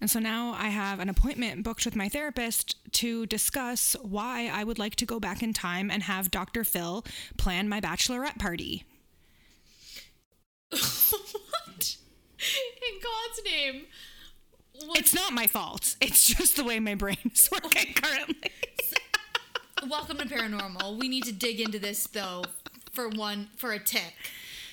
And so now I have an appointment booked with my therapist to discuss why I would like to go back in time and have Dr. Phil plan my bachelorette party. what? In God's name. What? It's not my fault. It's just the way my brain is working currently. Welcome to paranormal. We need to dig into this though for one for a tick.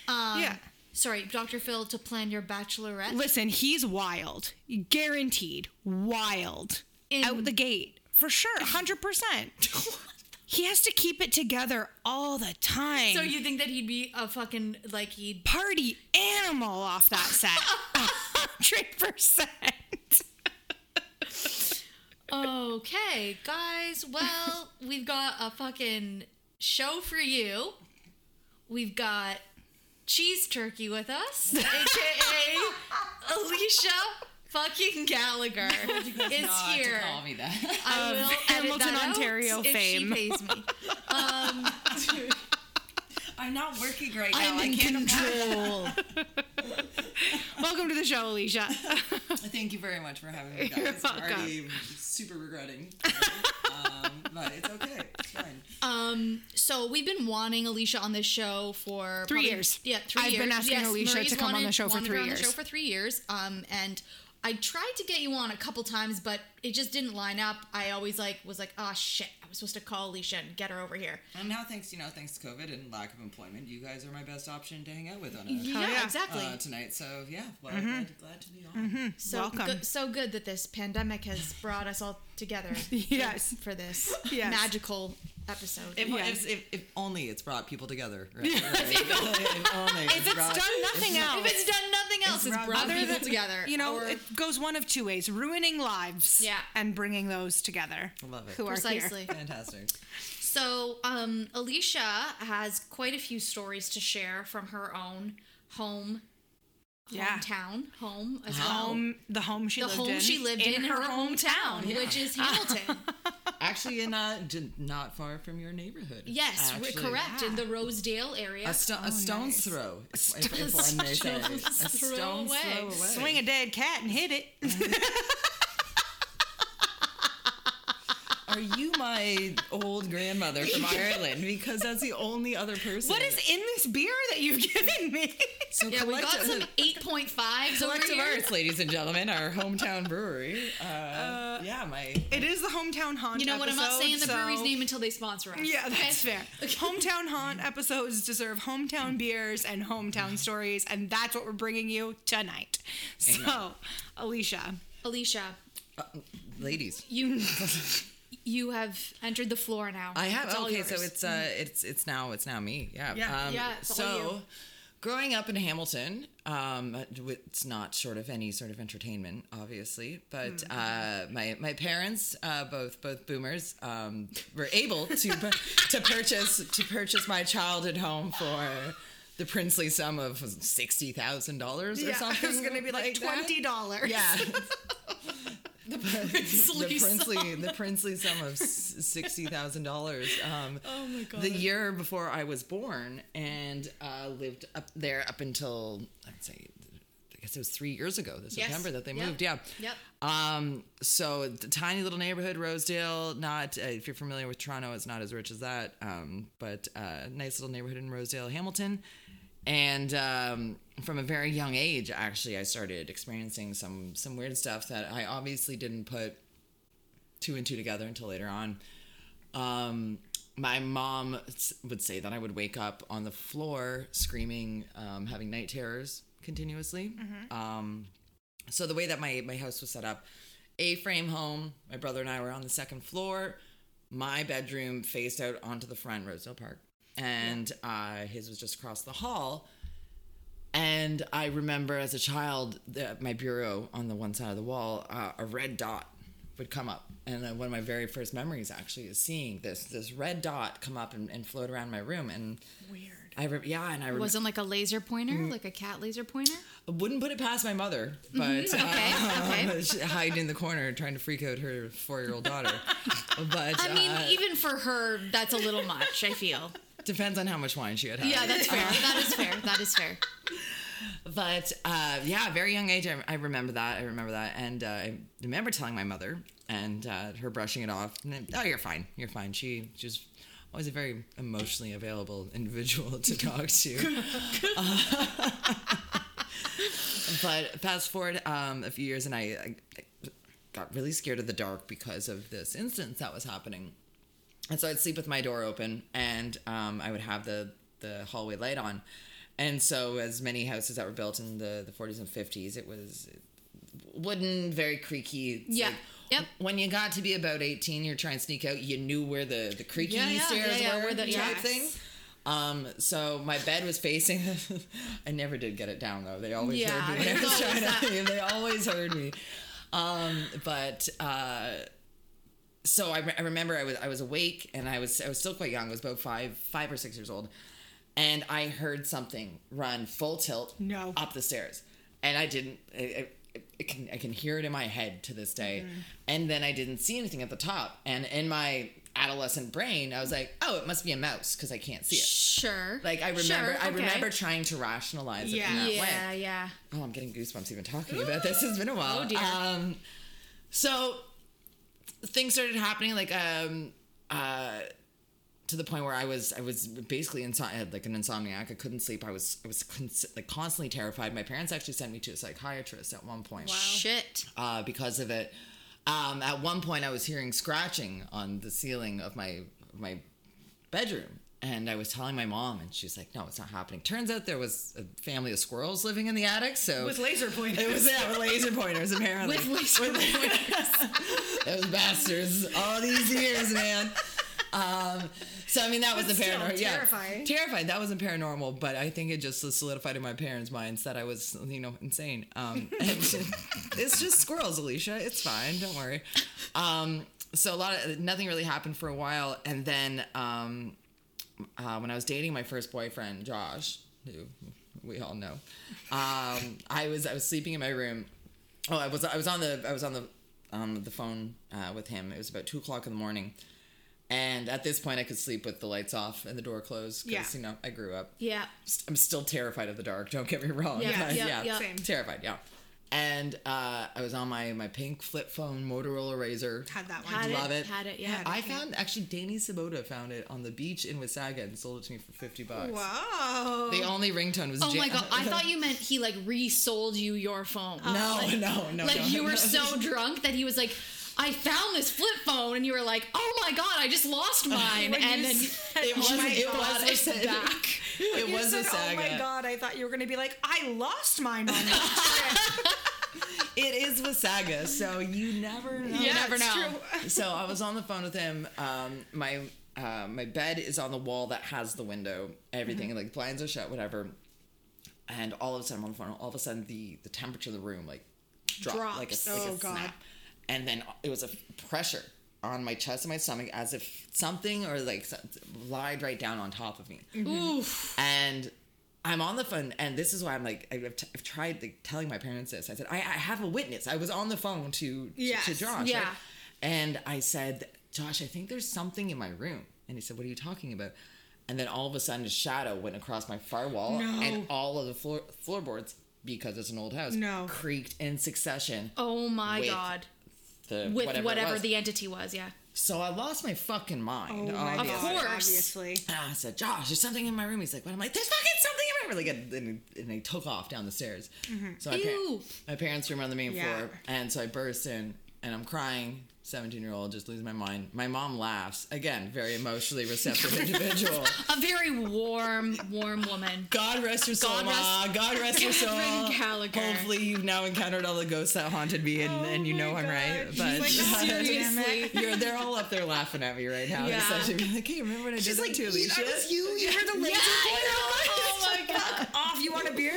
Um, Yeah. Sorry, Dr. Phil, to plan your bachelorette. Listen, he's wild. Guaranteed. Wild. In- Out the gate. For sure. 100%. he has to keep it together all the time. So you think that he'd be a fucking like he'd party animal off that set. 100%. Okay, guys. Well, we've got a fucking show for you. We've got cheese turkey with us, aka Alicia fucking Gallagher is Not here. to call me that. I will edit Hamilton, that out Ontario if fame. She pays me. Um, I'm not working right now. I'm I in can't control. Welcome to the show, Alicia. Thank you very much for having me, You're guys. I'm welcome. already super regretting. um, but it's okay. It's fine. Um, so we've been wanting Alicia on this show for Three probably- years. Yeah, 3 I've years. been asking yes, Alicia Marie's to come on the show for wanted three her on years. The show for three years. Um, and I tried to get you on a couple times, but it just didn't line up. I always like was like, oh shit, I was supposed to call Alicia and get her over here. And now, thanks, you know, thanks to COVID and lack of employment, you guys are my best option to hang out with on a, Yeah, oh, yeah. exactly. uh, tonight. So yeah, well, mm-hmm. glad, glad to be on. Mm-hmm. so welcome. Good, so good that this pandemic has brought us all together. for- Yes. for this Yes. magical episode. If, Yeah. if, if, if only it's brought people together. Right? Right. if only If it's brought- done nothing else. if it's done nothing else, it's brought brought other people than- together. You know, Or- it goes one of two ways: ruining lives, Yeah. and bringing those together. Love it. Who are precisely. here? Fantastic. So, um, Alicia has quite a few stories to share from her own home, Yeah. hometown, home as well. Home, the home she the lived home in, she lived in, her, hometown, Yeah. which is Hamilton. Actually, in uh, d- not far from your neighborhood. yes, we're Actually. correct in the Rosedale area. A, sto- a stone's throw, if, if, if one may say. A stone's throw away. throw away. Swing a dead cat and hit it. Are you my old grandmother from Ireland? Because that's the only other person. what is in this beer that you've given me? so yeah, we got some 8.5s over Collective. Arts, ladies and gentlemen, our hometown brewery. Uh, yeah, my It is the hometown haunt. You know what? I'm not saying the brewery's name until they sponsor us. Yeah, that's okay? fair. Hometown haunt episodes deserve hometown beers and hometown stories, and that's what we're bringing you tonight. So, Alicia, Alicia, uh, ladies. you you have entered the floor now. I have It's okay, so it's uh, it's it's now it's now me. Yeah. Yeah. Um, Yeah, it's so, you. growing up in Hamilton, um, it's not short of any sort of entertainment, obviously, but Mm-hmm. uh, my my parents, uh, both both boomers, um, were able to to purchase to purchase my childhood home for. The princely sum of sixty thousand dollars or yeah, something. it's gonna be like that. twenty dollars. Yeah. the, Princely the princely the princely sum of sixty thousand dollars. Um, Oh my god. the year before I was born, and uh, lived up there up until I'd say, I guess it was three years ago, this Yes. September that they Yep. moved. Yeah. Yep. Um. So the tiny little neighborhood, Rosedale. Not uh, if you're familiar with Toronto, it's not as rich as that. Um. But uh, nice little neighborhood in Rosedale, Hamilton. And um, from a very young age, actually, I started experiencing some some weird stuff that I obviously didn't put two and two together until later on. Um, my mom would say that I would wake up on the floor screaming, um, having night terrors continuously. Um, so the way that my, my house was set up A-frame home. My brother and I were on the second floor. My bedroom faced out onto the front, Rosedale Park, and uh, his was just across the hall. And I remember as a child, the, my bureau on the one side of the wall, uh, a red dot would come up, and uh, one of my very first memories actually is seeing this this red dot come up and, and float around my room. And Weird. I re- yeah, and I re- wasn't like a laser pointer, Mm. like a cat laser pointer. wouldn't put it past my mother, but Mm-hmm. Okay, um, okay. hiding in the corner trying to freak out her four year old daughter. but I mean, uh, even for her, that's a little much. I feel. Depends on how much wine she had had. Yeah, that's fair. That is fair. That is fair. But uh, yeah, very young age, I, I remember that. I remember that, and uh, I remember telling my mother and uh, her brushing it off. Then, oh, you're fine. You're fine. She she's always a very emotionally available individual to talk to. Uh, but fast forward um, a few years, and I, I I got really scared of the dark because of this instance that was happening. And so I'd sleep with my door open, and um, I would have the the hallway light on. And so, as many houses that were built in the the 40s and 50s, it was wooden, very creaky. Yeah. like, Yep. When you got to be about 18, you're trying to sneak out. You knew where the the creaky Yeah, yeah, stairs yeah, were, where the- type thing. Um, so my bed was facing. I never did get it down though. They always Yeah, heard me when I was trying to. They always heard me. Um, but uh, so I, re- I remember I was I was awake and I was I was still quite young. I was about five five or six years old, and I heard something run full tilt No. up the stairs, and I didn't. I, I, I can I can hear it in my head to this day, and then I didn't see anything at the top, and in my adolescent brain I was like, oh, it must be a mouse because I can't see it. Sure. Like I remember, Sure, I okay. remember trying to rationalize it Yeah. in that Yeah, way. yeah. Oh, I'm getting goosebumps even talking about this. It's been a while. Oh, dear. Um, so things started happening like um uh to the point where I was I was basically insom- I had like an insomniac. I couldn't sleep. I was I was cons- like constantly terrified. My parents actually sent me to a psychiatrist at one point Wow. Shit. uh, because of it. Um, at one point, I was hearing scratching on the ceiling of my of my bedroom, and I was telling my mom, and she's like, "No, it's not happening." Turns out there was a family of squirrels living in the attic, so With laser pointers. It was yeah, with laser pointers apparently. With laser pointers. Those bastards, all these years, man. Um, so I mean, that was But the still, paranormal. Yeah, terrifying. terrifying. That wasn't paranormal, but I think it just solidified in my parents' minds that I was, you know, insane. Um, and it's just squirrels, Alicia. It's fine. Don't worry. Um, so a lot of nothing really happened for a while, and then um, uh, when I was dating my first boyfriend, Josh, who we all know, um, I was I was sleeping in my room. Oh, I was I was on the I was on the um, the phone uh, with him. It was about two o'clock in the morning, and at this point, I could sleep with the lights off and the door closed because Yeah. you know I grew up. Yeah. I'm still terrified of the dark. Don't get me wrong. Yeah, yeah, yeah. Same. terrified. Yeah. And uh, I was on my my pink flip phone Motorola RAZR. Had that one. Had Love it, it. Had it. Yeah. Had I found actually Danny Sabota found it on the beach in Wasaga and sold it to me for fifty bucks. Wow. The only ringtone was. Oh Jan- my god! I thought you meant he like resold you your phone. No, Like- no, no, Like no, you were no. so drunk that he was like, "I found this flip phone," and you were like, "Oh my god, I just lost mine!" And then said, It "Oh was. my It God," was. it's Wasaga. back. It You was said, Wasaga. Oh my god! I thought you were gonna be like, I lost mine on that trip. It is Wasaga, so you never know. You never know. true. so I was on the phone with him. Um, my uh, my bed is on the wall that has the window. Everything like blinds are shut, whatever. And all of a sudden, I'm on the phone. All of a sudden, the the temperature of the room like dropped, like a, Drops. like a Oh, God. snap. And then it was a pressure on my chest and my stomach as if something or like lied right down on top of me. Oof. And I'm on the phone, and this is why I'm like, I've, t- I've tried like, telling my parents this. I said, I, I have a witness. I was on the phone to Yes. to Josh. Yeah. right? And I said, Josh, I think there's something in my room. And he said, What are you talking about? And then all of a sudden, a shadow went across my firewall, No. and all of the floor floorboards, because it's an old house, No. creaked in succession. Oh my god. The, With whatever, whatever, the entity was, yeah. So I lost my fucking mind. Oh my. Of god! course. Obviously. And I said, Josh, there's something in my room. He's like, what? I'm like, there's fucking something in my room. Like, and, and he took off down the stairs. Mm-hmm. So my, par- Ew. my parents' room on the main Yeah. floor. And so I burst in and I'm crying. 17 year old, just losing my mind. My mom laughs. Again, very emotionally receptive individual. A very warm, warm woman. God rest your soul, God Ma. rest- God rest your soul. Hopefully, you've now encountered all the ghosts that haunted me, and, oh and you Oh know my I'm right. But like, seriously. you're, they're all up there laughing at me right now. Yeah. Essentially, being like, "Hey, remember when I did that to Alicia?" That was you. You were the laser Oh my god. off. You want a beer?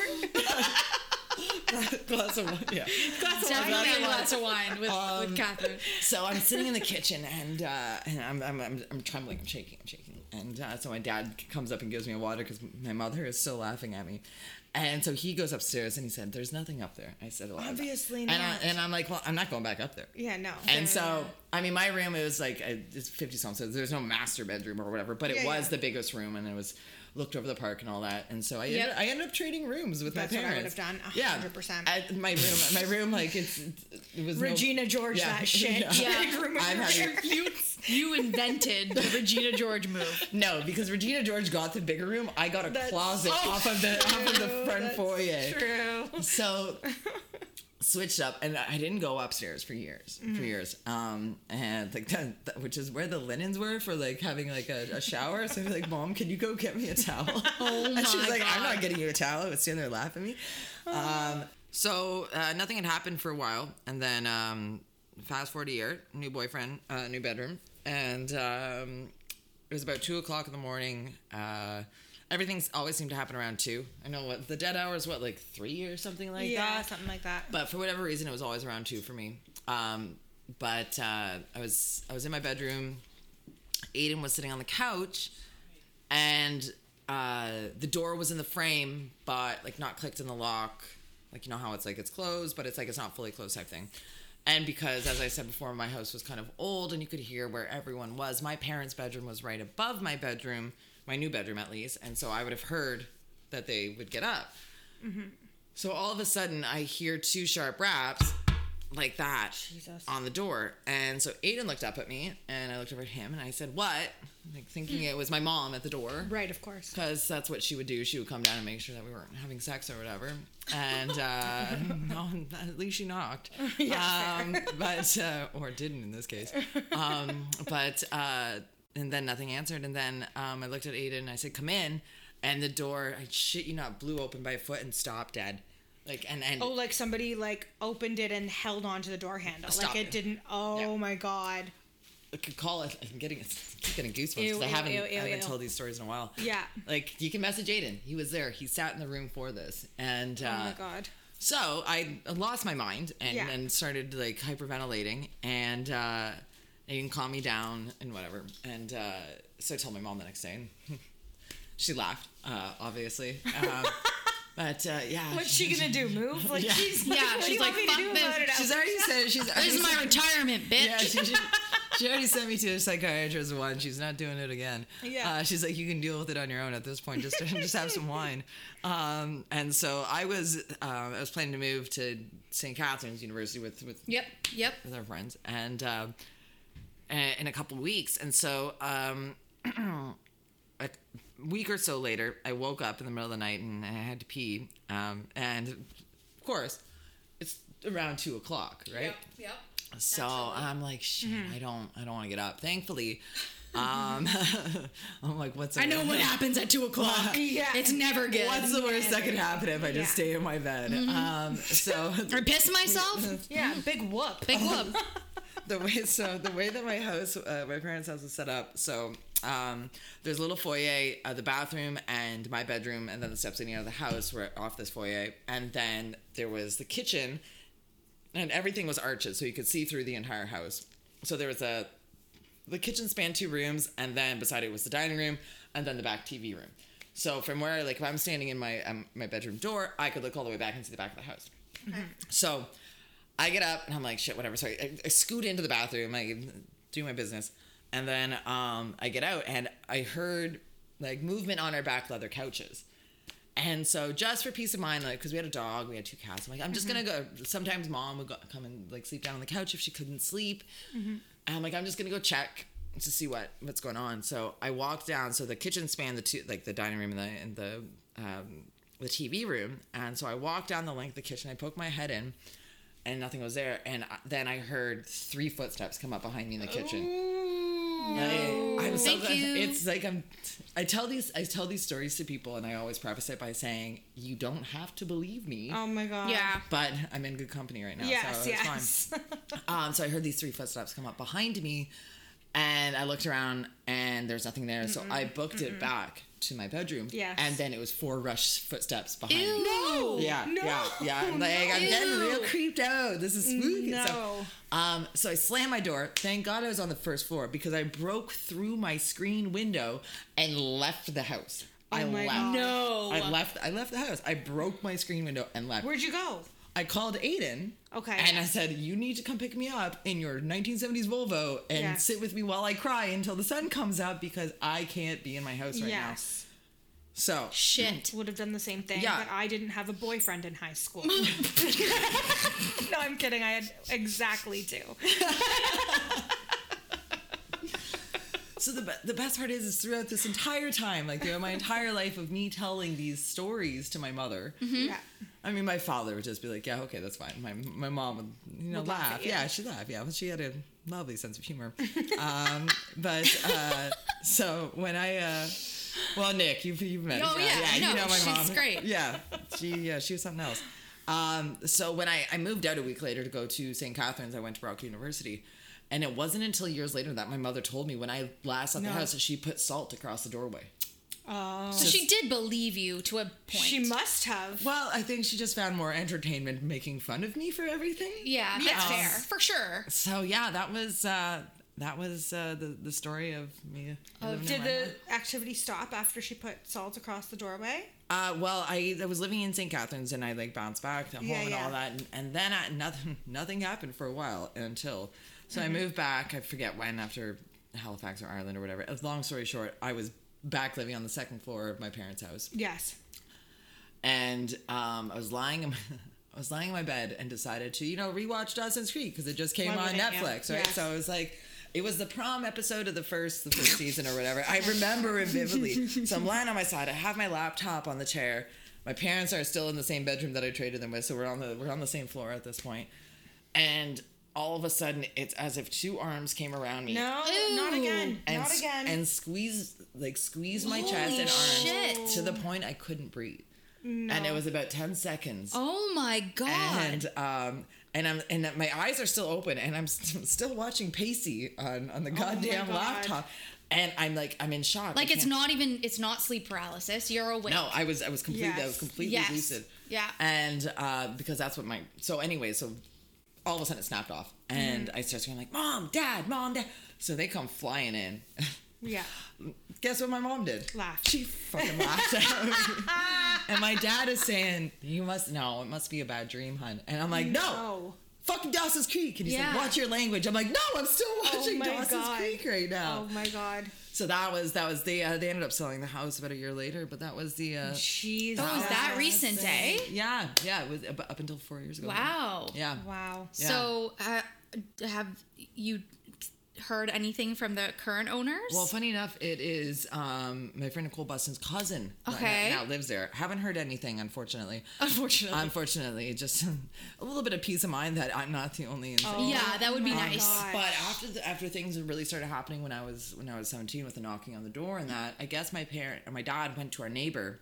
Glass of wine. Yeah. Definitely a glass of wine with, with Catherine. So I'm sitting in the kitchen and uh, and I'm, I'm, I'm, I'm trembling, I'm shaking, I'm shaking. And uh, so my dad comes up and gives me a water because my mother is still laughing at me. And so he goes upstairs and he said, "There's nothing up there." I said, well, I'm not." Obviously And, I, not. and I'm like, "Well, I'm not going back up there." Yeah, no. And so, I mean, my room it was like a, it's fifty something. So there's no master bedroom or whatever, but it Yeah, was yeah. the biggest room, and it was looked over the park and all that. And so I Yep. ended, I ended up trading rooms with That's my what I would have done, Yeah, 100%. I- my room, my room, like it's it was no- Regina George, Yeah. that shit. Yeah. Yeah. Room I'm having You, you invented the Regina George move. no because Regina George got the bigger room. I got a That's closet so off of the off of the front That's foyer. True. So switched up, and I didn't go upstairs for years, Mm-hmm. for years. Um, and like that, that- which is where the linens were for like having like a, a shower. So I'd be like, "Mom, can you go get me a towel?" Oh and she was like, "I'm not getting you a towel." I would stand there laughing at me. Um, so uh, nothing had happened for a while, and then um, fast forward a year, new boyfriend, uh, new bedroom, and um, it was about two o'clock in the morning. Uh, everything's always seemed to happen around two. I know what the dead hour is. What like three or something like yeah, that. something like that. But for whatever reason, it was always around two for me. Um, but uh, I was I was in my bedroom. Aiden was sitting on the couch, and uh, the door was in the frame, but like not clicked in the lock. Like you know how it's like it's closed, but it's like it's not fully closed type thing. And because, as I said before, my house was kind of old, and you could hear where everyone was. My parents' bedroom was right above my bedroom, my new bedroom at least, and so I would have heard that they would get up. So all of a sudden, I hear two sharp raps like that Jesus. on the door. And so Aiden looked up at me, and I looked over at him, and I said, What? Like thinking it was my mom at the door. Right, of course. Because that's what she would do. She would come down and make sure that we weren't having sex or whatever. And uh, no, at least she knocked. um, but uh, or didn't in this case. Um, but uh, and then nothing answered. And then um, I looked at Aiden and I said, "Come in." And the door, I shit you not, blew open by a foot and stopped dead. Like and and Oh, like somebody like opened it and held onto the door handle. Stop like it didn't. Oh Yeah. my god. I could call it. I'm getting, I keep getting goosebumps because I haven't, ew, I haven't ew. told these stories in a while. Yeah. Like you can message Aiden. He was there. He sat in the room for this, and uh, oh my god. So I lost my mind and, Yeah. and started like hyperventilating, and uh, Aiden calm me down and whatever. And uh, so I told my mom the next day, and she laughed, uh, obviously. Um, but uh, yeah, What's she gonna do? Move? Like Yeah. she's Yeah, what do she's you want like, me to "Fuck do this." about it? She's already said she's. This is my retirement, bitch. Yeah, she, she, she already sent me to a psychiatrist once. She's not doing it again. Yeah. Uh, she's like, you can deal with it on your own at this point. Just just have some wine. Um, and so I was um, I was planning to move to St. Catharines University with with Yep, yep. with our friends and uh, a- in a couple of weeks. And so um, a week or so later, I woke up in the middle of the night and I had to pee. Um, and of course, it's around two o'clock, right? yep. yep. So Naturally. I'm like, shit, I don't, I don't want to get up. Thankfully, um, I'm like, what's I know what happens at two o'clock. Yeah. It's never good. What's the worst that could happen if I just Yeah. stay in my bed? Um, so or piss myself? Yeah, big whoop. Big whoop. The way so the way that my house uh, my parents house was set up so um, there's a little foyer uh, the bathroom and my bedroom and then the steps leading out of the house were off this foyer. And then there was the kitchen and everything was arches so you could see through the entire house. So there was a the kitchen spanned two rooms and then beside it was the dining room and then the back tv room. So from where like if i'm standing in my um, my bedroom door i could look all the way back and see the back of the house. So I get up and I'm like, shit, whatever. So I, I scoot into the bathroom, I do my business, and then um, I get out and I heard like movement on our back leather couches. And so just for peace of mind, like, because we had a dog, we had two cats. I'm like, I'm just gonna go. Sometimes mom would go, come and like sleep down on the couch if she couldn't sleep. And I'm like, I'm just gonna go check to see what what's going on. So I walk down. So the kitchen span the two, like the dining room and the and the um, the TV room. And so I walk down the length of the kitchen. I poke my head in, and nothing was there. And I- then I heard three footsteps come up behind me in the kitchen. I, I'm so Thank glad- you. It's like I'm. I tell these. I tell these stories to people, and I always preface it by saying, "You don't have to believe me." Oh my god. Yeah. but I'm in good company right now, Yes, so it's yes. fine. Um, so I heard these three footsteps come up behind me, and I looked around, and there's nothing there. So I booked it back to my bedroom. Yeah. And then it was four rush footsteps behind Ew. me. No. Yeah, No. yeah, yeah. I'm like, I'm getting real creeped out. This is spooky. No. So, um, so I slammed my door. Thank God I was on the first floor because I broke through my screen window and left the house. I Oh my left. God. No. I left. I left the house. I broke my screen window and left. Where'd you go? I called Aiden. Okay. And I said, You need to come pick me up in your 1970s Volvo and Yes. sit with me while I cry until the sun comes out because I can't be in my house right now. yes. So, Shit. Would have done the same thing, Yeah. but I didn't have a boyfriend in high school. no, I'm kidding. I had exactly two. so the, the best part is, is throughout this entire time, like throughout my entire life of me telling these stories to my mother, Yeah. I mean, my father would just be like, "Yeah, okay, that's fine." My my mom would, you know, Would laugh laugh. Yeah, she'd laugh. Yeah, but she had a lovely sense of humor. um, but uh, so when I, uh, well, Nick, you've you've met. Oh, her. yeah, I you know. know my She's mom. great. Yeah, she yeah she was something else. Um, so when I I moved out a week later to go to St. Catharines, I went to Brock University. And it wasn't until years later that my mother told me when I last left No. the house that she put salt across the doorway. Oh. So she did believe you to a point. she must have. Well, I think she just found more entertainment making fun of me for everything. Yeah, that's Yes. fair. For sure. So yeah, that was uh, that was uh, the the story of me. living Did the home. activity stop after she put salt across the doorway? Uh, well, I, I was living in St. Catharines and I like bounced back to home Yeah, and yeah. all that, and, and then I, nothing nothing happened for a while until so Mm-hmm. I moved back. I forget when after Halifax or Ireland or whatever. Long story short, I was back living on the second floor of my parents' house. Yes. and um, I was lying. In my, I was lying in my bed and decided to, you know, rewatch Dawson's Creek because it just came on you? Netflix, right? Yes. So I was like, it was the prom episode of the first the first season or whatever. I remember it vividly. So I'm lying on my side. I have my laptop on the chair. My parents are still in the same bedroom that I traded them with, so we're on the we're on the same floor at this point. And all of a sudden, it's as if two arms came around me No, Ew. not again. and not s- again. and squeeze like squeeze my chest Holy and arms shit. to the point I couldn't breathe. And it was about ten seconds. Oh my god. And um and I'm and my eyes are still open and I'm st- still watching Pacey on on the goddamn God. laptop. And I'm like I'm in shock. I like it's can't- not even it's not sleep paralysis. You're awake. no, I was I was completely I was completely Yes. lucid. Yeah. And uh, because that's what my so anyway, so all of a sudden it snapped off, and I start screaming like, "Mom, Dad, Mom, Dad!" So they come flying in. yeah. Guess what my mom did? Laughed. She fucking laughed at me. and my dad is saying, "You must no, it must be a bad dream, hun." And I'm like, "No, No. fucking Dawson's Creek." And he's Yeah. like, "Watch your language." I'm like, "No, I'm still watching my Dawson's God. Creek right now." Oh my god. So that was that was they uh, they ended up selling the house about a year later, but that was the uh, Jesus. Oh, is that recent, eh? yeah yeah it was up, up until four years ago. Wow. Yeah. Wow. Yeah. So uh, have you heard anything from the current owners? Well, funny enough, it is um, my friend Nicole Buston's cousin that Okay. now lives there. Haven't heard anything, unfortunately. Unfortunately. Unfortunately, just a little bit of peace of mind that I'm not the only insane. yeah, that would be Oh nice. God. But after the, after things really started happening when I was when I was 17 with the knocking on the door and that, I guess my parent or my dad went to our neighbor,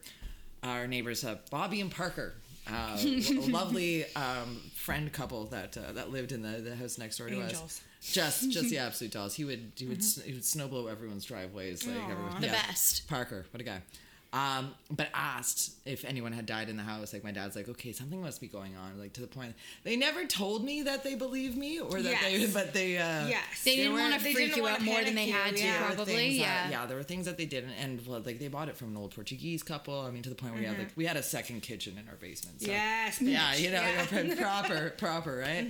our neighbors uh, Bobby and Parker. Uh, a lovely um, friend couple that uh, that lived in the, the house next door to us. Angels. Just just the absolute dolls. He would he would s he would snowblow everyone's driveways like everyone. The best. Parker, what a guy. Um, but asked if anyone had died in the house. Like my dad's like, okay, something must be going on. Like to the point they never told me that they believed me or that they, but they, uh, Yes. They didn't were- want to freak you out more than panic they you, had to, yeah. probably. Yeah. that, yeah, there were things that they didn't, and well, like they bought it from an old Portuguese couple. I mean, to the point where we had like we had a second kitchen in our basement. So. Yes. Yeah, you know, Yeah. you know, proper, proper, right?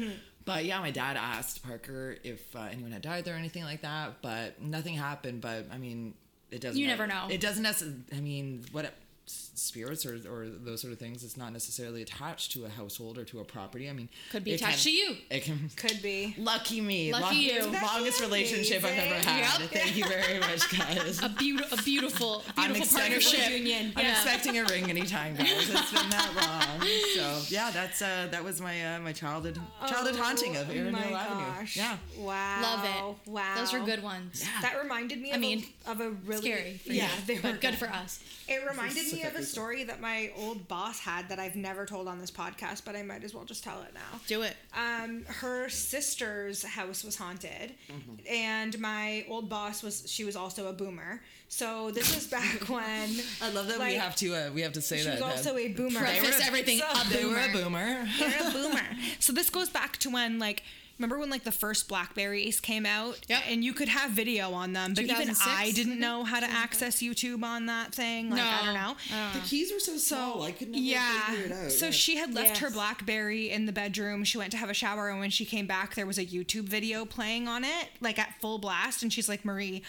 But yeah, my dad asked Parker if uh, anyone had died there or anything like that, but nothing happened. But I mean, it doesn't. You never know. It doesn't necessarily. I mean, what spirits or, or those sort of things. It's not necessarily attached to a household or to a property. I mean, Could be attached can- to you. It can. Could be. Lucky me. Lucky Long- you. Longest relationship I've ever had. Yep. Thank you very much, guys. A, beautiful, a beautiful, I'm beautiful partnership. Union. I'm Yeah. expecting a ring anytime, guys. It's been that long. So yeah, that's uh, that was my uh, my childhood childhood haunting of Oh Arundel my Avenue. Yeah. Wow. Love it. Wow. Those were good ones. That reminded me. I of mean, a, of a really Scary. For yeah, you, they were but good for us. It reminded me of Specifically a for- story that my old boss had that I've never told on this podcast, but I might as well just tell it now. Do it. Um, her sister's house was haunted, Mm-hmm. and my old boss was she was also a boomer. So this was back when I love that we have to uh, we have to say she that. was that also a boomer. Preface everything. So- a they were a boomer. boomer. You're a boomer. so this goes back to when like remember when like the first Blackberries came out? Yep. And you could have video on them, but even I I didn't know how to access YouTube on that thing. Like I don't know. The keys were so small. I could never figure it Yeah. out. So Yeah. she had left her Blackberry in the bedroom. She went to have a shower, and when she came back, there was a YouTube video playing on it, like at full blast. And she's like, Marie,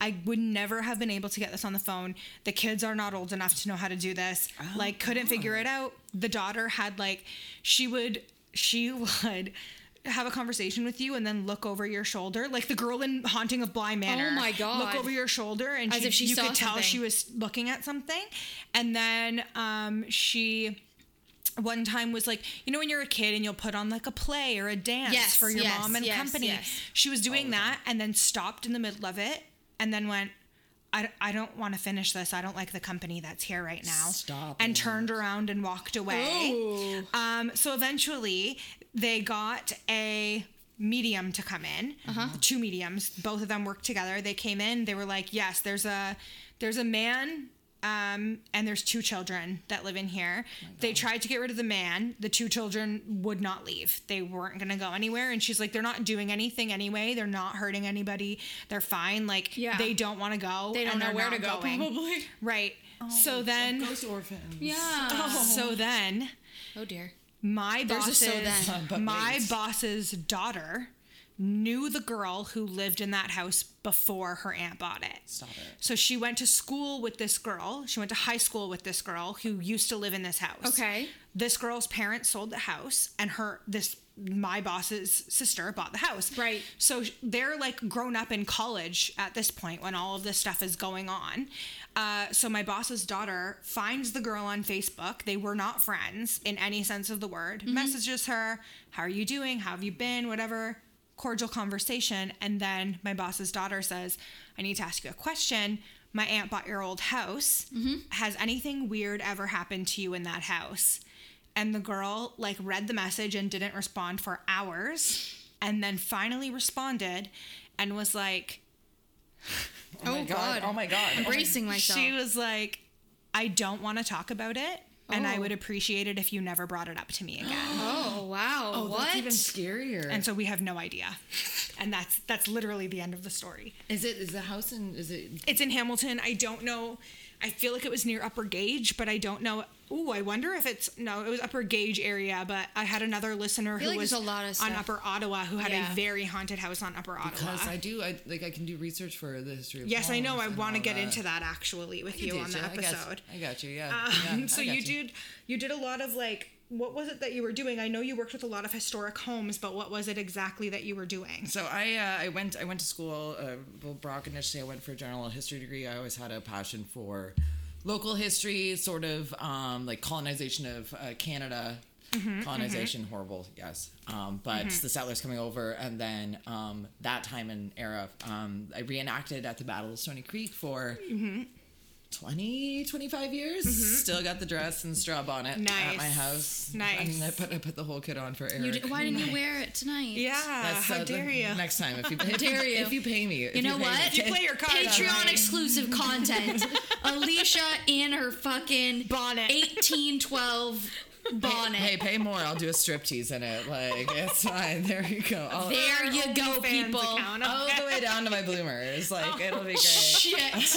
I would never have been able to get this on the phone. The kids are not old enough to know how to do this. Oh, like, couldn't figure it out. The daughter had like, she would, she would. Have a conversation with you and then look over your shoulder, like the girl in *Haunting of Bly Manor*. Oh my God. Look over your shoulder, and As she, if she you saw could tell she was looking at something. And then um, she one time was like, you know, when you're a kid and you'll put on like a play or a dance Yes, for your yes, mom and yes, company. yes. She was doing that and then stopped in the middle of it and then went, I, I don't want to finish this. I don't like the company that's here right now. Stop And it. turned around and walked away. Ooh. Um, so eventually they got a medium to come in. Two mediums. Both of them worked together. They came in. They were like, "Yes, there's a there's a man um, and there's two children that live in here. they tried to get rid of the man. The two children would not leave. They weren't going to go anywhere. And she's like, they're not doing anything anyway. They're not hurting anybody. They're fine. Like, Yeah. they don't want to go. They don't and know where to go, going. probably. Right. so then, ghost orphans. Yeah. so then, Oh dear. My There's boss's so. My wait. boss's daughter knew the girl who lived in that house before her aunt bought it. Stop it. So she went to school with this girl. She went to high school with this girl who used to live in this house. Okay. This girl's parents sold the house and her this my boss's sister bought the house. Right. So they're like grown up in college at this point when all of this stuff is going on. Uh, so my boss's daughter finds the girl on Facebook. They were not friends in any sense of the word. Messages her, "How are you doing? How have you been? Whatever." Cordial conversation, and then my boss's daughter says, "I need to ask you a question. My aunt bought your old house. Has anything weird ever happened to you in that house?" And the girl like read the message and didn't respond for hours, and then finally responded and was like, Oh, my Oh, god. God. Oh my god. Oh my- Bracing myself. she was like, I don't want to talk about it. And I Oh. would appreciate it if you never brought it up to me again. oh wow. Oh, what? that's even scarier. and so we have no idea. And that's that's literally the end of the story. is it is the house in is it It's in Hamilton. I don't know. I feel like it was near Upper Gage, but I don't know. Ooh, I wonder if it's no, it was Upper Gage area. But I had another listener who like was a lot of on. Upper Ottawa who had Yeah. a very haunted house on Upper Ottawa. because I do I like I can do research for the history of yes, I know. I want to get that. into that actually with I you get on the ya. I got- episode. I got you. Yeah. Um, yeah so I got you did you did a lot of like what was it that you were doing? I know you worked with a lot of historic homes, but what was it exactly that you were doing? So I uh, I went I went to school. Uh, well, Brock initially I went for a general history degree. I always had a passion for local history, sort of um, like colonization of uh, Canada. colonization horrible yes um, but the settlers coming over and then um, that time and era um, i reenacted at the battle of Stoney Creek for 20 25 years still got the dress and straw bonnet at my house. Nice. house i mean i put, I put the whole kit on for eric You did, why didn't you wear it tonight? Yeah, That's, how uh, the- dare you? Next time, if you if, dare you, you. if you pay me, if You know pay what? me. If you play your cards Patreon right. exclusive content. Alicia in her fucking Bonnet. 1812 bonnet. Hey, pay more. I'll do a striptease in it. Like it's fine. There you go. I'll, there you go, people. account. all the way down to my bloomers. Like it'll be great. Shit.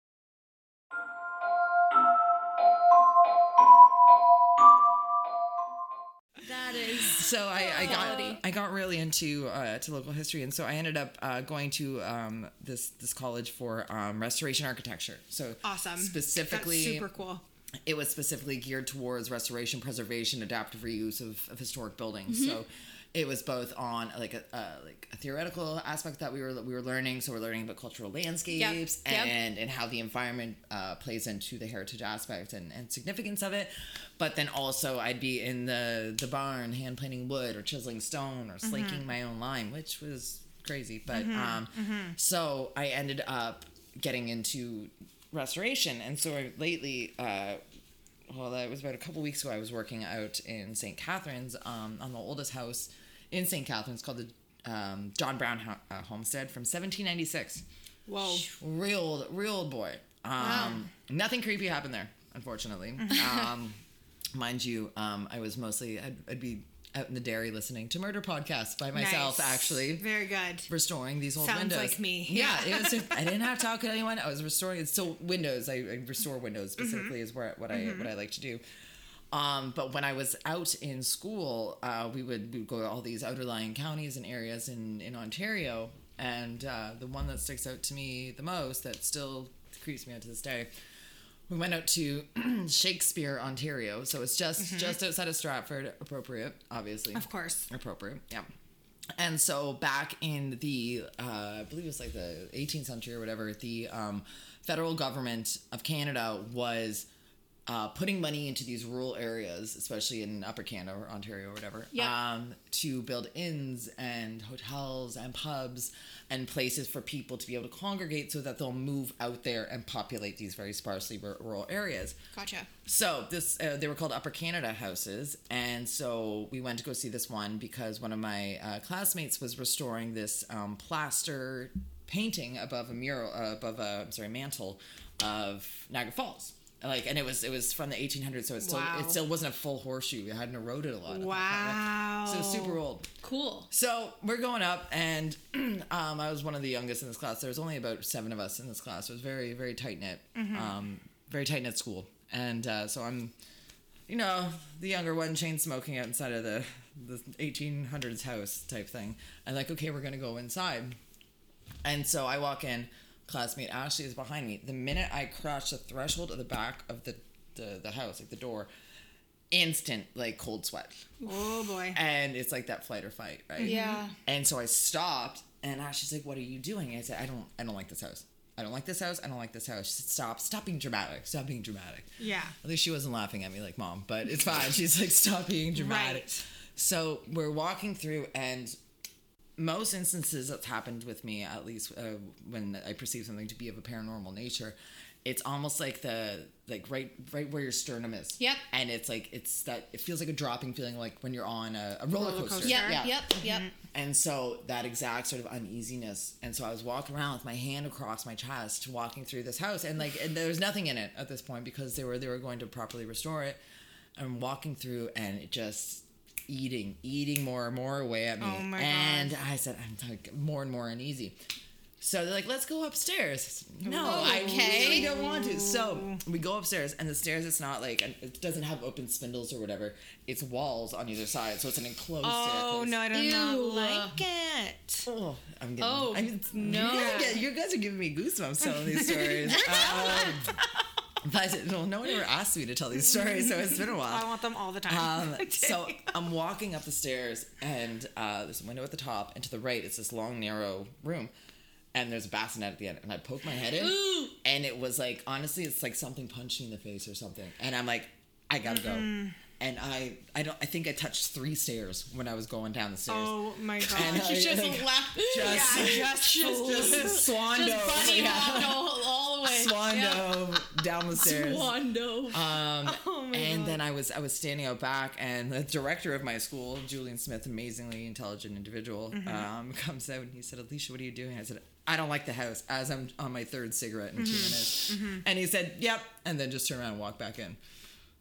I got really into uh, to local history, and so I ended up uh, going to um, this this college for um, restoration architecture. So Awesome. specifically, That's super cool. it was specifically geared towards restoration, preservation, adaptive reuse of, of historic buildings. So it was both on like a uh, like a theoretical aspect that we were we were learning. So we're learning about cultural landscapes Yep. and and how the environment uh, plays into the heritage aspect and, and significance of it. But then also I'd be in the the barn hand planing wood or chiseling stone or slaking my own lime, which was crazy. But um, so I ended up getting into restoration, and so lately. Uh, well, that was about a couple weeks ago. I was working out in St. Catharines um, on the oldest house in St. Catharines called the um, John Brown ho- uh, Homestead from 1796. Whoa. Real old, real old boy. Um, Nothing creepy happened there, unfortunately. um, mind you, um, I was mostly, I'd, I'd be out in the dairy listening to murder podcasts by myself, Nice. actually Very good. restoring these old Sounds windows. like me. Yeah, it was. I didn't have to talk to anyone. I was restoring. It's still windows. I, I restore windows specifically is where what I what I like to do. Um, but when I was out in school, uh, we would we would go to all these outlying counties and areas in in Ontario, and uh, the one that sticks out to me the most that still creeps me out to this day. We went out to Shakespeare, Ontario, so it's just just outside of Stratford. Appropriate, obviously Of course. appropriate yeah and so back in the uh, i believe it was like the 18th century or whatever the um, federal government of canada was uh, putting money into these rural areas especially in upper canada or ontario or whatever Yeah. um, to build inns and hotels and pubs and places for people to be able to congregate so that they'll move out there and populate these very sparsely ru- rural areas gotcha. so this uh, they were called Upper Canada houses, and so we went to go see this one because one of my uh, classmates was restoring this um, plaster painting above a mural, uh, above a I'm sorry mantle of Niagara Falls. Like, and it was it was from the 1800s, so it still Wow. it still wasn't a full horseshoe. It hadn't eroded a lot. Wow. So super old. Cool. So we're going up, and um, I was one of the youngest in this class. There was only about seven of us in this class. It was very, very tight knit, um, very tight knit school. And uh, so I'm, you know, the younger one, chain smoking outside of the the 1800s house type thing. And like, okay, we're gonna go inside. And so I walk in. Classmate Ashley is behind me. The minute I cross the threshold of the back of the the, the house, like the door, instant like cold sweat Oh boy. and it's like that flight or fight, right? Mm-hmm. Yeah. And so I stopped, and Ashley's like, "What are you doing?" I said, "I don't, I don't like this house. I don't like this house. I don't like this house." She said, "Stop, stop being dramatic. Stop being dramatic." Yeah. At least she wasn't laughing at me like mom, but it's fine. She's like, "Stop being dramatic." Right. So we're walking through, and most instances that's happened with me, at least uh, when I perceive something to be of a paranormal nature, it's almost like the like right right where your sternum is. Yep. And it's like it's that it feels like a dropping feeling like when you're on a, a roller, Roller coaster. coaster. Yep. Yeah. Yep. Yep. And so that exact sort of uneasiness. And so I was walking around with my hand across my chest, walking through this house, and like and there was nothing in it at this point because they were they were going to properly restore it. I'm walking through, and it just eating, eating more and more away at me. Oh my and I said, I'm like more and more uneasy. So they're like, let's go upstairs. I said, no, I Okay. really don't want to. So we go upstairs, and the stairs, it's not like, it doesn't have open spindles or whatever. It's walls on either side, so it's an enclosed Oh staircase. no, I do not Ew. like it. Oh, I'm getting. Oh, I'm, no. You guys, get- you guys are giving me goosebumps telling these stories. um, but well, no one ever asked me to tell these stories, so it's been a while. I want them all the time. Um, so I'm walking up the stairs, and uh, there's a window at the top, and to the right, it's this long, narrow room. And there's a bassinet at the end, and I poke my head in, and it was like, honestly, it's like something punched me in the face or something. And I'm like, I gotta go. And I, I don't, I think I touched three stairs when I was going down the stairs. oh my god. And I- just laugh- just, yeah, just, just swan just dove, bunny yeah. all, all the swan Yeah. dove down the stairs. Swan dove. Um, Oh and God. then I was I was standing out back, and the director of my school, Julian Smith, amazingly intelligent individual, Mm-hmm. um, comes out and he said, "Alicia, what are you doing?" I said, "I don't like the house." As I'm on my third cigarette in two Mm-hmm. minutes, and he said, "Yep," and then just turned around and walked back in.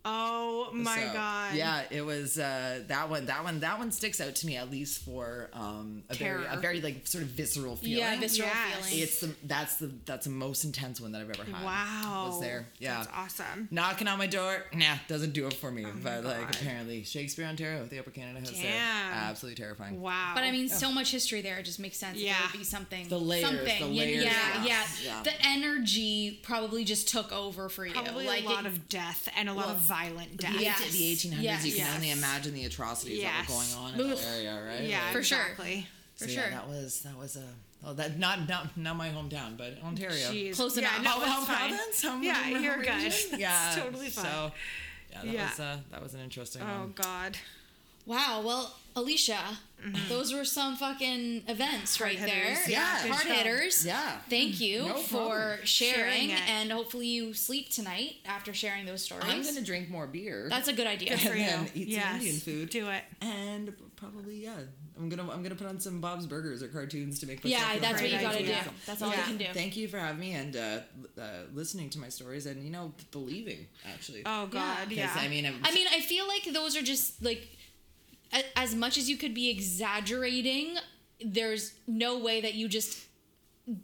Oh my So, god. Yeah, it was uh, that one. That one. That one sticks out to me at least for um, a very a very like sort of visceral feeling. yeah, visceral Yes. feeling. It's the that's the that's the most intense one that I've ever had. Wow. was there? Yeah, That's awesome. knocking on my door. Nah, doesn't do it for me. but like Oh God. apparently Shakespeare, Ontario, the Upper Canada House there, Damn. absolutely terrifying. Wow. But I mean, so much history there. It just makes sense. Yeah. Yeah. It would be something. The layers, Something. the layers, Yeah, yeah. yeah. Yeah. The energy probably just took over for you. probably like a lot it- of death and a lot Well, of violent death. The, Yes. the 1800s, Yes. you can Yes. only imagine the atrocities Yes. that were going on in Oof. that area, right? Yeah, Like, For sure. exactly. For so sure. Yeah, that was that was a oh that not not not my hometown, but Ontario. Jeez. Close yeah, enough. No, Home- it's home fine. province? Home- yeah, home you're region? good. Yeah, totally fine. So, yeah, that Yeah. was uh, that was an interesting oh one. god. Wow. Well, Alicia, those were some fucking events right there. Mm-hmm. Yeah. Hard hitters. Yeah. Thank you No for problem. sharing, Sharing and hopefully you sleep tonight after sharing those stories. I'm gonna drink more beer. That's a good idea. Good for And you. then eat some yes. Indian food. Do it. and probably yeah. I'm gonna I'm gonna put on some Bob's Burgers or cartoons to make myself yeah, feel that's what better. you gotta idea. do. That's all Yeah. you can do. Thank you for having me and uh, uh, listening to my stories and you know believing actually. Oh god, Yeah. I mean, I'm, I mean, I feel like those are just like, a- as much as you could be exaggerating, there's no way that you just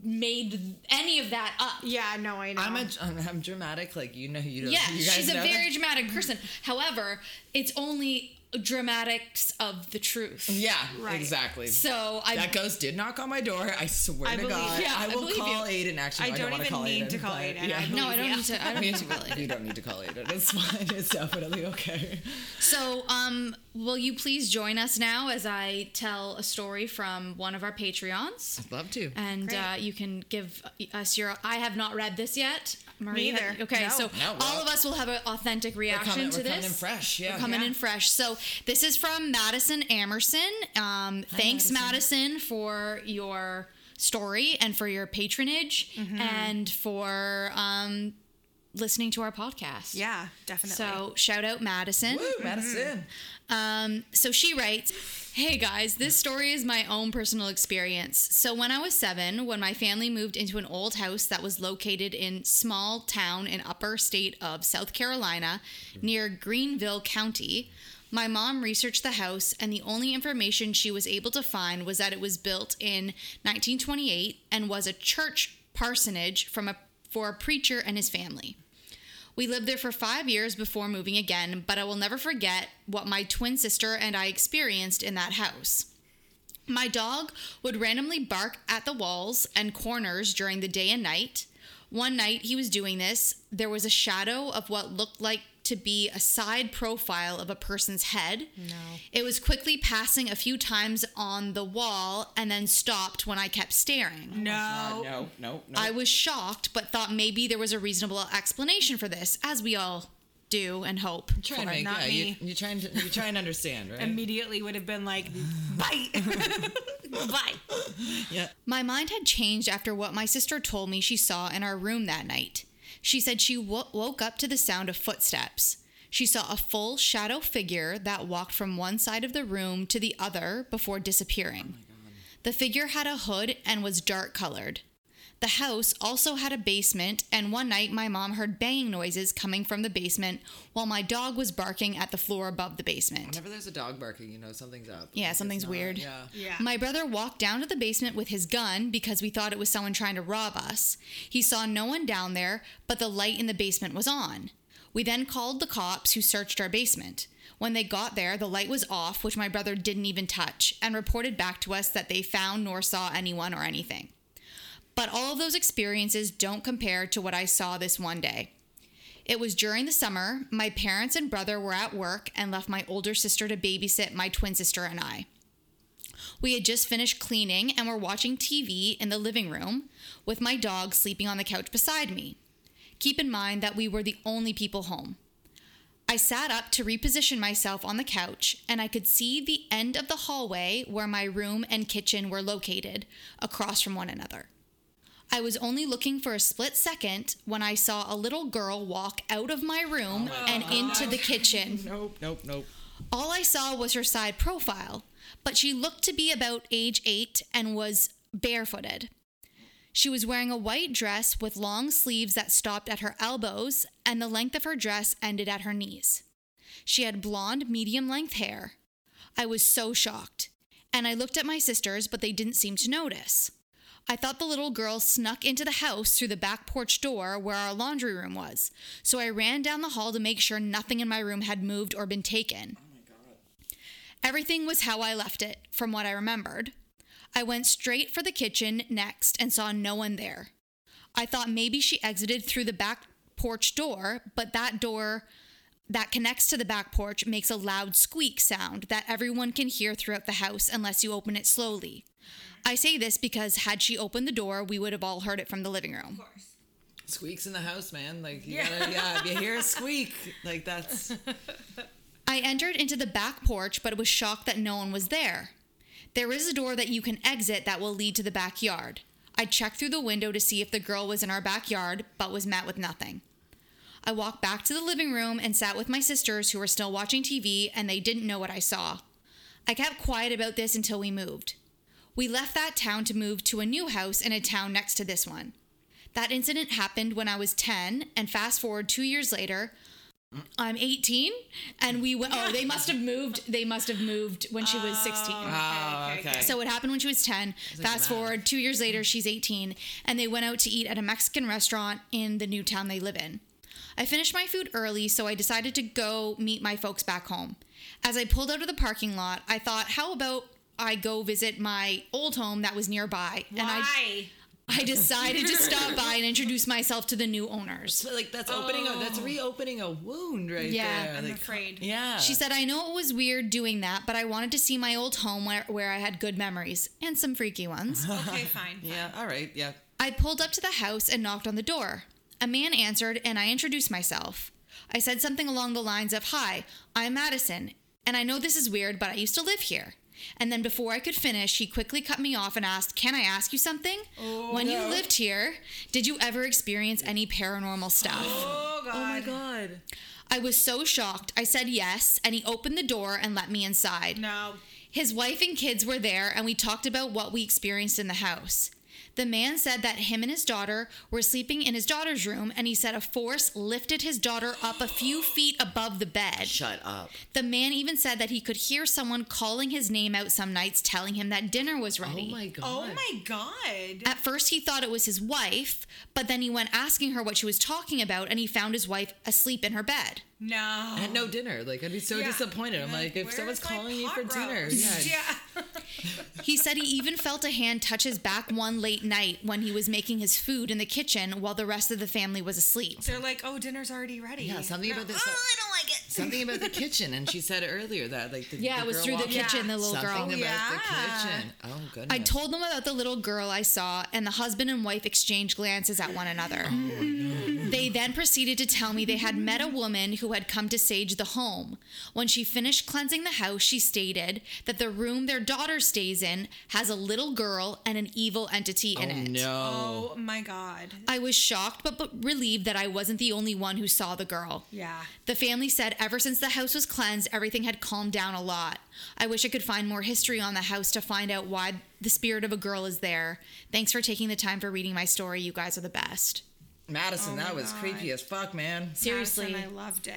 made any of that up. yeah. No, I know. I'm a I'm, I'm dramatic like you know you don't. Yeah, you guys she's a very that? dramatic person. However, it's only dramatics of the truth. yeah Right. exactly. So I that ghost did knock on my door. I swear I to believe- God, yeah, I I will believe call you. Aiden. Actually, I no, I don't even call need Aiden, to call Aiden. Yeah. I no, I don't you. need to. I don't need to call it. you don't need to call Aiden. It's fine. It's definitely okay. So, um, will you please join us now as I tell a story from one of our Patreons? I'd love to. and uh, you can give us your. I have not read this yet. Marie, Me ha- either. Okay, No. so No, all of us will have an authentic reaction coming- to we're this. coming in fresh, yeah. We're coming Yeah. in fresh. So this is from Madison Amerson. Um, thanks, Madison. for your story and for your patronage Mm-hmm. and for um, listening to our podcast. Yeah. Definitely. So shout out Madison. Woo, Madison. Um, so she writes, Hey guys, this story is my own personal experience. So when I was seven, when my family moved into an old house that was located in small town in upper state of South Carolina near Greenville County, my mom researched the house and the only information she was able to find was that it was built in 1928 and was a church parsonage from a for a preacher and his family. We lived there for five years before moving again, but I will never forget what my twin sister and I experienced in that house. My dog would randomly bark at the walls and corners during the day and night. One night he was doing this, there was a shadow of what looked like to be a side profile of a person's head. No. It was quickly passing a few times on the wall and then stopped when I kept staring. no. Uh, no, no, no. I was shocked, but thought maybe there was a reasonable explanation for this, as we all do and hope. trying to make, not yeah, me. You, you're trying to you're trying to understand, right? Immediately would have been like, bite. Bye. yeah. My mind had changed after what my sister told me she saw in our room that night. She said she wo- woke up to the sound of footsteps. She saw a full shadow figure that walked from one side of the room to the other before disappearing. Oh the figure had a hood and was dark colored. The house also had a basement, and one night my mom heard banging noises coming from the basement while my dog was barking at the floor above the basement. Whenever there's a dog barking, you know something's up. Yeah, Like, something's not- weird. Yeah. Yeah. My brother walked down to the basement with his gun because we thought it was someone trying to rob us. He saw no one down there, but the light in the basement was on. We then called the cops who searched our basement. When they got there, the light was off, which my brother didn't even touch, and reported back to us that they found nor saw anyone or anything. But all of those experiences don't compare to what I saw this one day. It was during the summer. My parents and brother were at work and left my older sister to babysit my twin sister and I. We had just finished cleaning and were watching TV in the living room with my dog sleeping on the couch beside me. Keep in mind that we were the only people home. I sat up to reposition myself on the couch and I could see the end of the hallway where my room and kitchen were located across from one another. I was only looking for a split second when I saw a little girl walk out of my room oh and into the kitchen. Nope, nope, nope. All I saw was her side profile, but she looked to be about age eight and was barefooted. She was wearing a white dress with long sleeves that stopped at her elbows, and the length of her dress ended at her knees. She had blonde, medium length hair. I was so shocked, and I looked at my sisters, but they didn't seem to notice. I thought the little girl snuck into the house through the back porch door where our laundry room was, so I ran down the hall to make sure nothing in my room had moved or been taken. Oh Everything was how I left it, from what I remembered. I went straight for the kitchen next and saw no one there. I thought maybe she exited through the back porch door, but that door that connects to the back porch makes a loud squeak sound that everyone can hear throughout the house unless you open it slowly. I say this because had she opened the door, we would have all heard it from the living room. Squeaks in the house, man. Like you gotta, yeah. If you hear a squeak, like that's I entered into the back porch, but was shocked that no one was there. There is a door that you can exit that will lead to the backyard. I checked through the window to see if the girl was in our backyard, but was met with nothing. I walked back to the living room and sat with my sisters who were still watching TV and they didn't know what I saw. I kept quiet about this until we moved. We left that town to move to a new house in a town next to this one. That incident happened when I was 10, and fast forward two years later, I'm 18, and we went. Oh, they must have moved. They must have moved when she was 16. oh, okay. So it happened when she was 10. Fast forward two years later, she's 18, and they went out to eat at a Mexican restaurant in the new town they live in. I finished my food early, so I decided to go meet my folks back home. As I pulled out of the parking lot, I thought, how about I go visit my old home that was nearby? And I, I decided to stop by and introduce myself to the new owners. So, like that's opening, a, that's oh. reopening a wound right Yeah, there. I'm Like, afraid. Yeah. She said, I know it was weird doing that, but I wanted to see my old home where, where I had good memories and some freaky ones. Okay, fine. Yeah. All right. Yeah. I pulled up to the house and knocked on the door. A man answered, and I introduced myself. I said something along the lines of, Hi, I'm Madison, and I know this is weird, but I used to live here. And then before I could finish, he quickly cut me off and asked, Can I ask you something? Oh, when you lived here, did you ever experience any paranormal stuff? Oh god. Oh my god. I was so shocked. I said yes, and he opened the door and let me inside. No. His wife and kids were there, and we talked about what we experienced in the house. The man said that him and his daughter were sleeping in his daughter's room, and he said a force lifted his daughter up a few feet above the bed. Shut up. The man even said that he could hear someone calling his name out some nights, telling him that dinner was ready. Oh my god. Oh my god. At first, he thought it was his wife, but then he went asking her what she was talking about, and he found his wife asleep in her bed. No. And no dinner. Like I'd be so Yeah. disappointed. I'm Yeah, like, if where's someone's calling you pot for dinner, yeah. Yeah. He said he even felt a hand touch his back one late night when he was making his food in the kitchen while the rest of the family was asleep. They're like, oh, dinner's already ready. Yeah, something No. about this- Oh, I don't like it. Something about the kitchen, and she said earlier that like the, Yeah, the it was girl through the walked- kitchen, the little Something girl. about Yeah. the kitchen. Oh goodness. I told them about the little girl I saw, and the husband and wife exchanged glances at one another. Oh, they then proceeded to tell me they had met a woman who had come to sage the home. When she finished cleansing the house, she stated that the room their daughter stays in has a little girl and an evil entity in Oh it. no. Oh my god. I was shocked but, but relieved that I wasn't the only one who saw the girl. Yeah. The family said Ever since the house was cleansed, everything had calmed down a lot. I wish I could find more history on the house to find out why the spirit of a girl is there. Thanks for taking the time for reading my story. You guys are the best. Madison, that was creepy as fuck, man. Seriously. Madison, I loved it.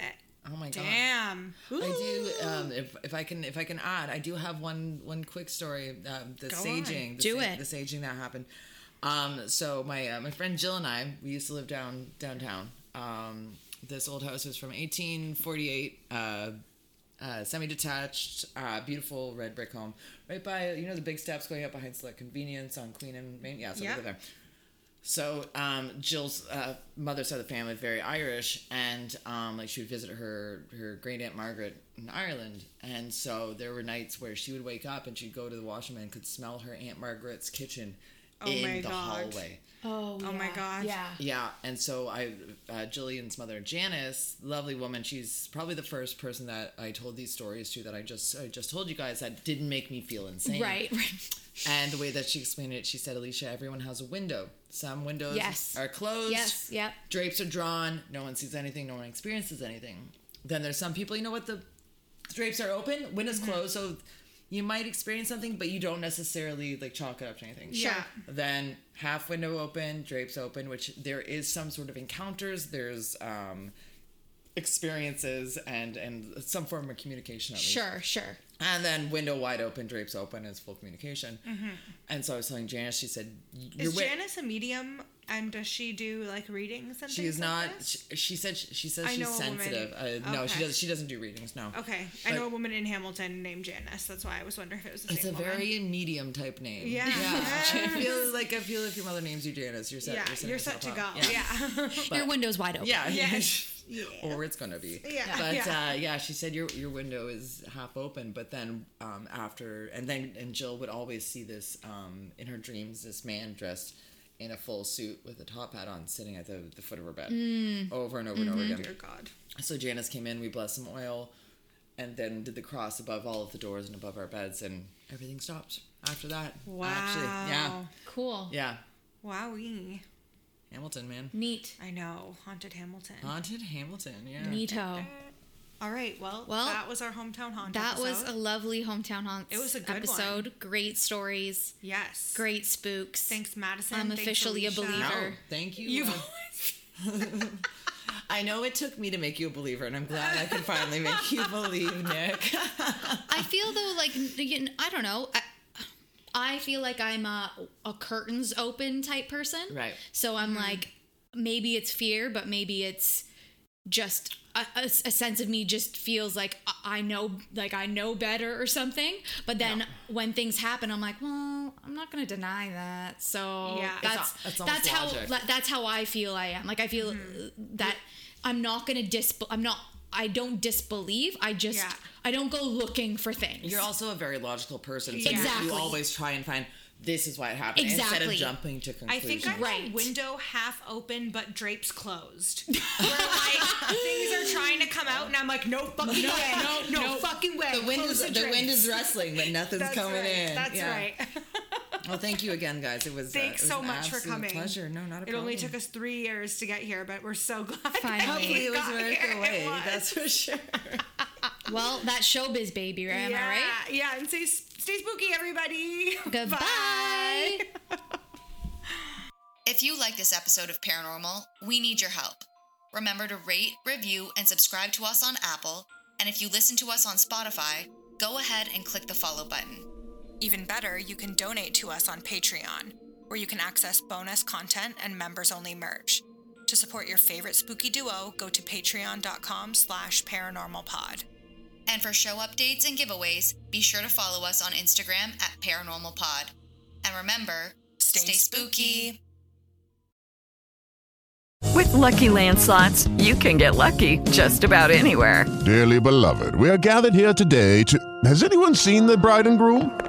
Oh my god. Damn. I do. Um, if, if I can, if I can add, I do have one one quick story. Um, the Go on. saging. The Do sa- it. The saging that happened. Um, so my uh, my friend Jill and I, we used to live down downtown. Um, this old house was from 1848. Uh, uh, semi-detached, uh, beautiful red brick home, right by you know the big steps going up behind Select Convenience on Queen and Main. Yeah, so Yeah. we live there. So um, Jill's uh, mother's side of the family very Irish, and um, like she would visit her her great aunt Margaret in Ireland, and so there were nights where she would wake up and she'd go to the washroom and could smell her aunt Margaret's kitchen Oh in my the God. hallway. Oh, Oh my God. Yeah. Yeah, and so I, uh, Jillian's mother, Janice, lovely woman. She's probably the first person that I told these stories to that I just I just told you guys that didn't make me feel insane. Right, right. And the way that she explained it, she said, Alicia, everyone has a window. Some windows Yes. are closed. Yes, yep. Drapes are drawn. No one sees anything. No one experiences anything. Then there's some people, you know what? The, the drapes are open, windows Mm-hmm. closed. So you might experience something, but you don't necessarily like chalk it up to anything. Yeah. Then half window open, drapes open, which there is some sort of encounters. There's um, experiences and and some form of communication. At least. Sure, sure. And then window wide open, drapes open is full communication. And so I was telling Janice, she said, Is wi- Janice a medium? And does she do like readings and She things is like not. this? She, she said she says I she's know a woman- sensitive. Uh, No, she does. She doesn't do readings. No. Okay, I know a woman in Hamilton named Janice. That's why I was wondering if it was the It's a woman. very medium type name. Yeah. I feel like I feel if your mother names you Janice, you're set. yeah, you're, setting you're set to yourself go. up. Yeah, But- Your window's wide open. Yeah. Yes. Or it's gonna be. Yeah, But yeah. Uh, yeah, she said your your window is half open, but then um, after and then and Jill would always see this um, in her dreams. This man dressed in a full suit with a top hat on, sitting at the, the foot of her bed, over and over and over again. Dear God. So Janice came in, we blessed some oil, and then did the cross above all of the doors and above our beds, and everything stopped after that. Wow. Actually, yeah, Cool. yeah. Wowee. Hamilton, man. Neat. I know. Haunted Hamilton. Haunted Hamilton, yeah. Neato. All right. Well, Well, that was our hometown haunt. That was a lovely hometown haunts. It was a good episode. Great stories. yes. Great spooks. Thanks, Madison. I'm Thanks, officially a believer. No, thank you. You've uh, I know it took me to make you a believer, and I'm glad I can finally make you believe, Nick. I feel though, like I don't know. I, I feel like I'm a, a curtains open type person. Right. So I'm like, maybe it's fear, but maybe it's just a, a, a sense of me just feels like I- I know, like I know better or something. But then when things happen, I'm like, well, I'm not going to deny that. So Yeah. That's al- it's that's how logic. that's how I feel. I am like I feel Mm-hmm. that I'm not going to dis. I'm not. I don't disbelieve. I just Yeah. I don't go looking for things. You're also a very logical person, so Exactly. you always try and find this is why it happened instead Exactly. of jumping to conclusions. I think I'm Right. a window half open but drapes closed. Where like things are trying to come out and I'm like, no fucking way. No, no, fucking way. the wind Close is the wind is wrestling, but nothing's That's coming right. in. That's Yeah. right. Well, thank you again, guys. It was uh, Thanks it was so an much for coming. Pleasure. No, not a pleasure. It problem. only took us three years to get here, but we're so glad. Finally. we Hopefully, it was got worth here. the wait. That's for sure. Well, that showbiz baby, right? Am yeah, I right? yeah, and stay stay spooky, everybody. Goodbye. If you like this episode of Paranormal, we need your help. Remember to rate, review, and subscribe to us on Apple. And if you listen to us on Spotify, go ahead and click the follow button. Even better, you can donate to us on Patreon, where you can access bonus content and members-only merch. To support your favorite spooky duo, go to patreon.com slash paranormalpod. And for show updates and giveaways, be sure to follow us on Instagram at paranormalpod. And remember, Stay spooky. With Lucky Land slots, you can get lucky just about anywhere. Dearly beloved, we are gathered here today to. Has anyone seen the bride and groom?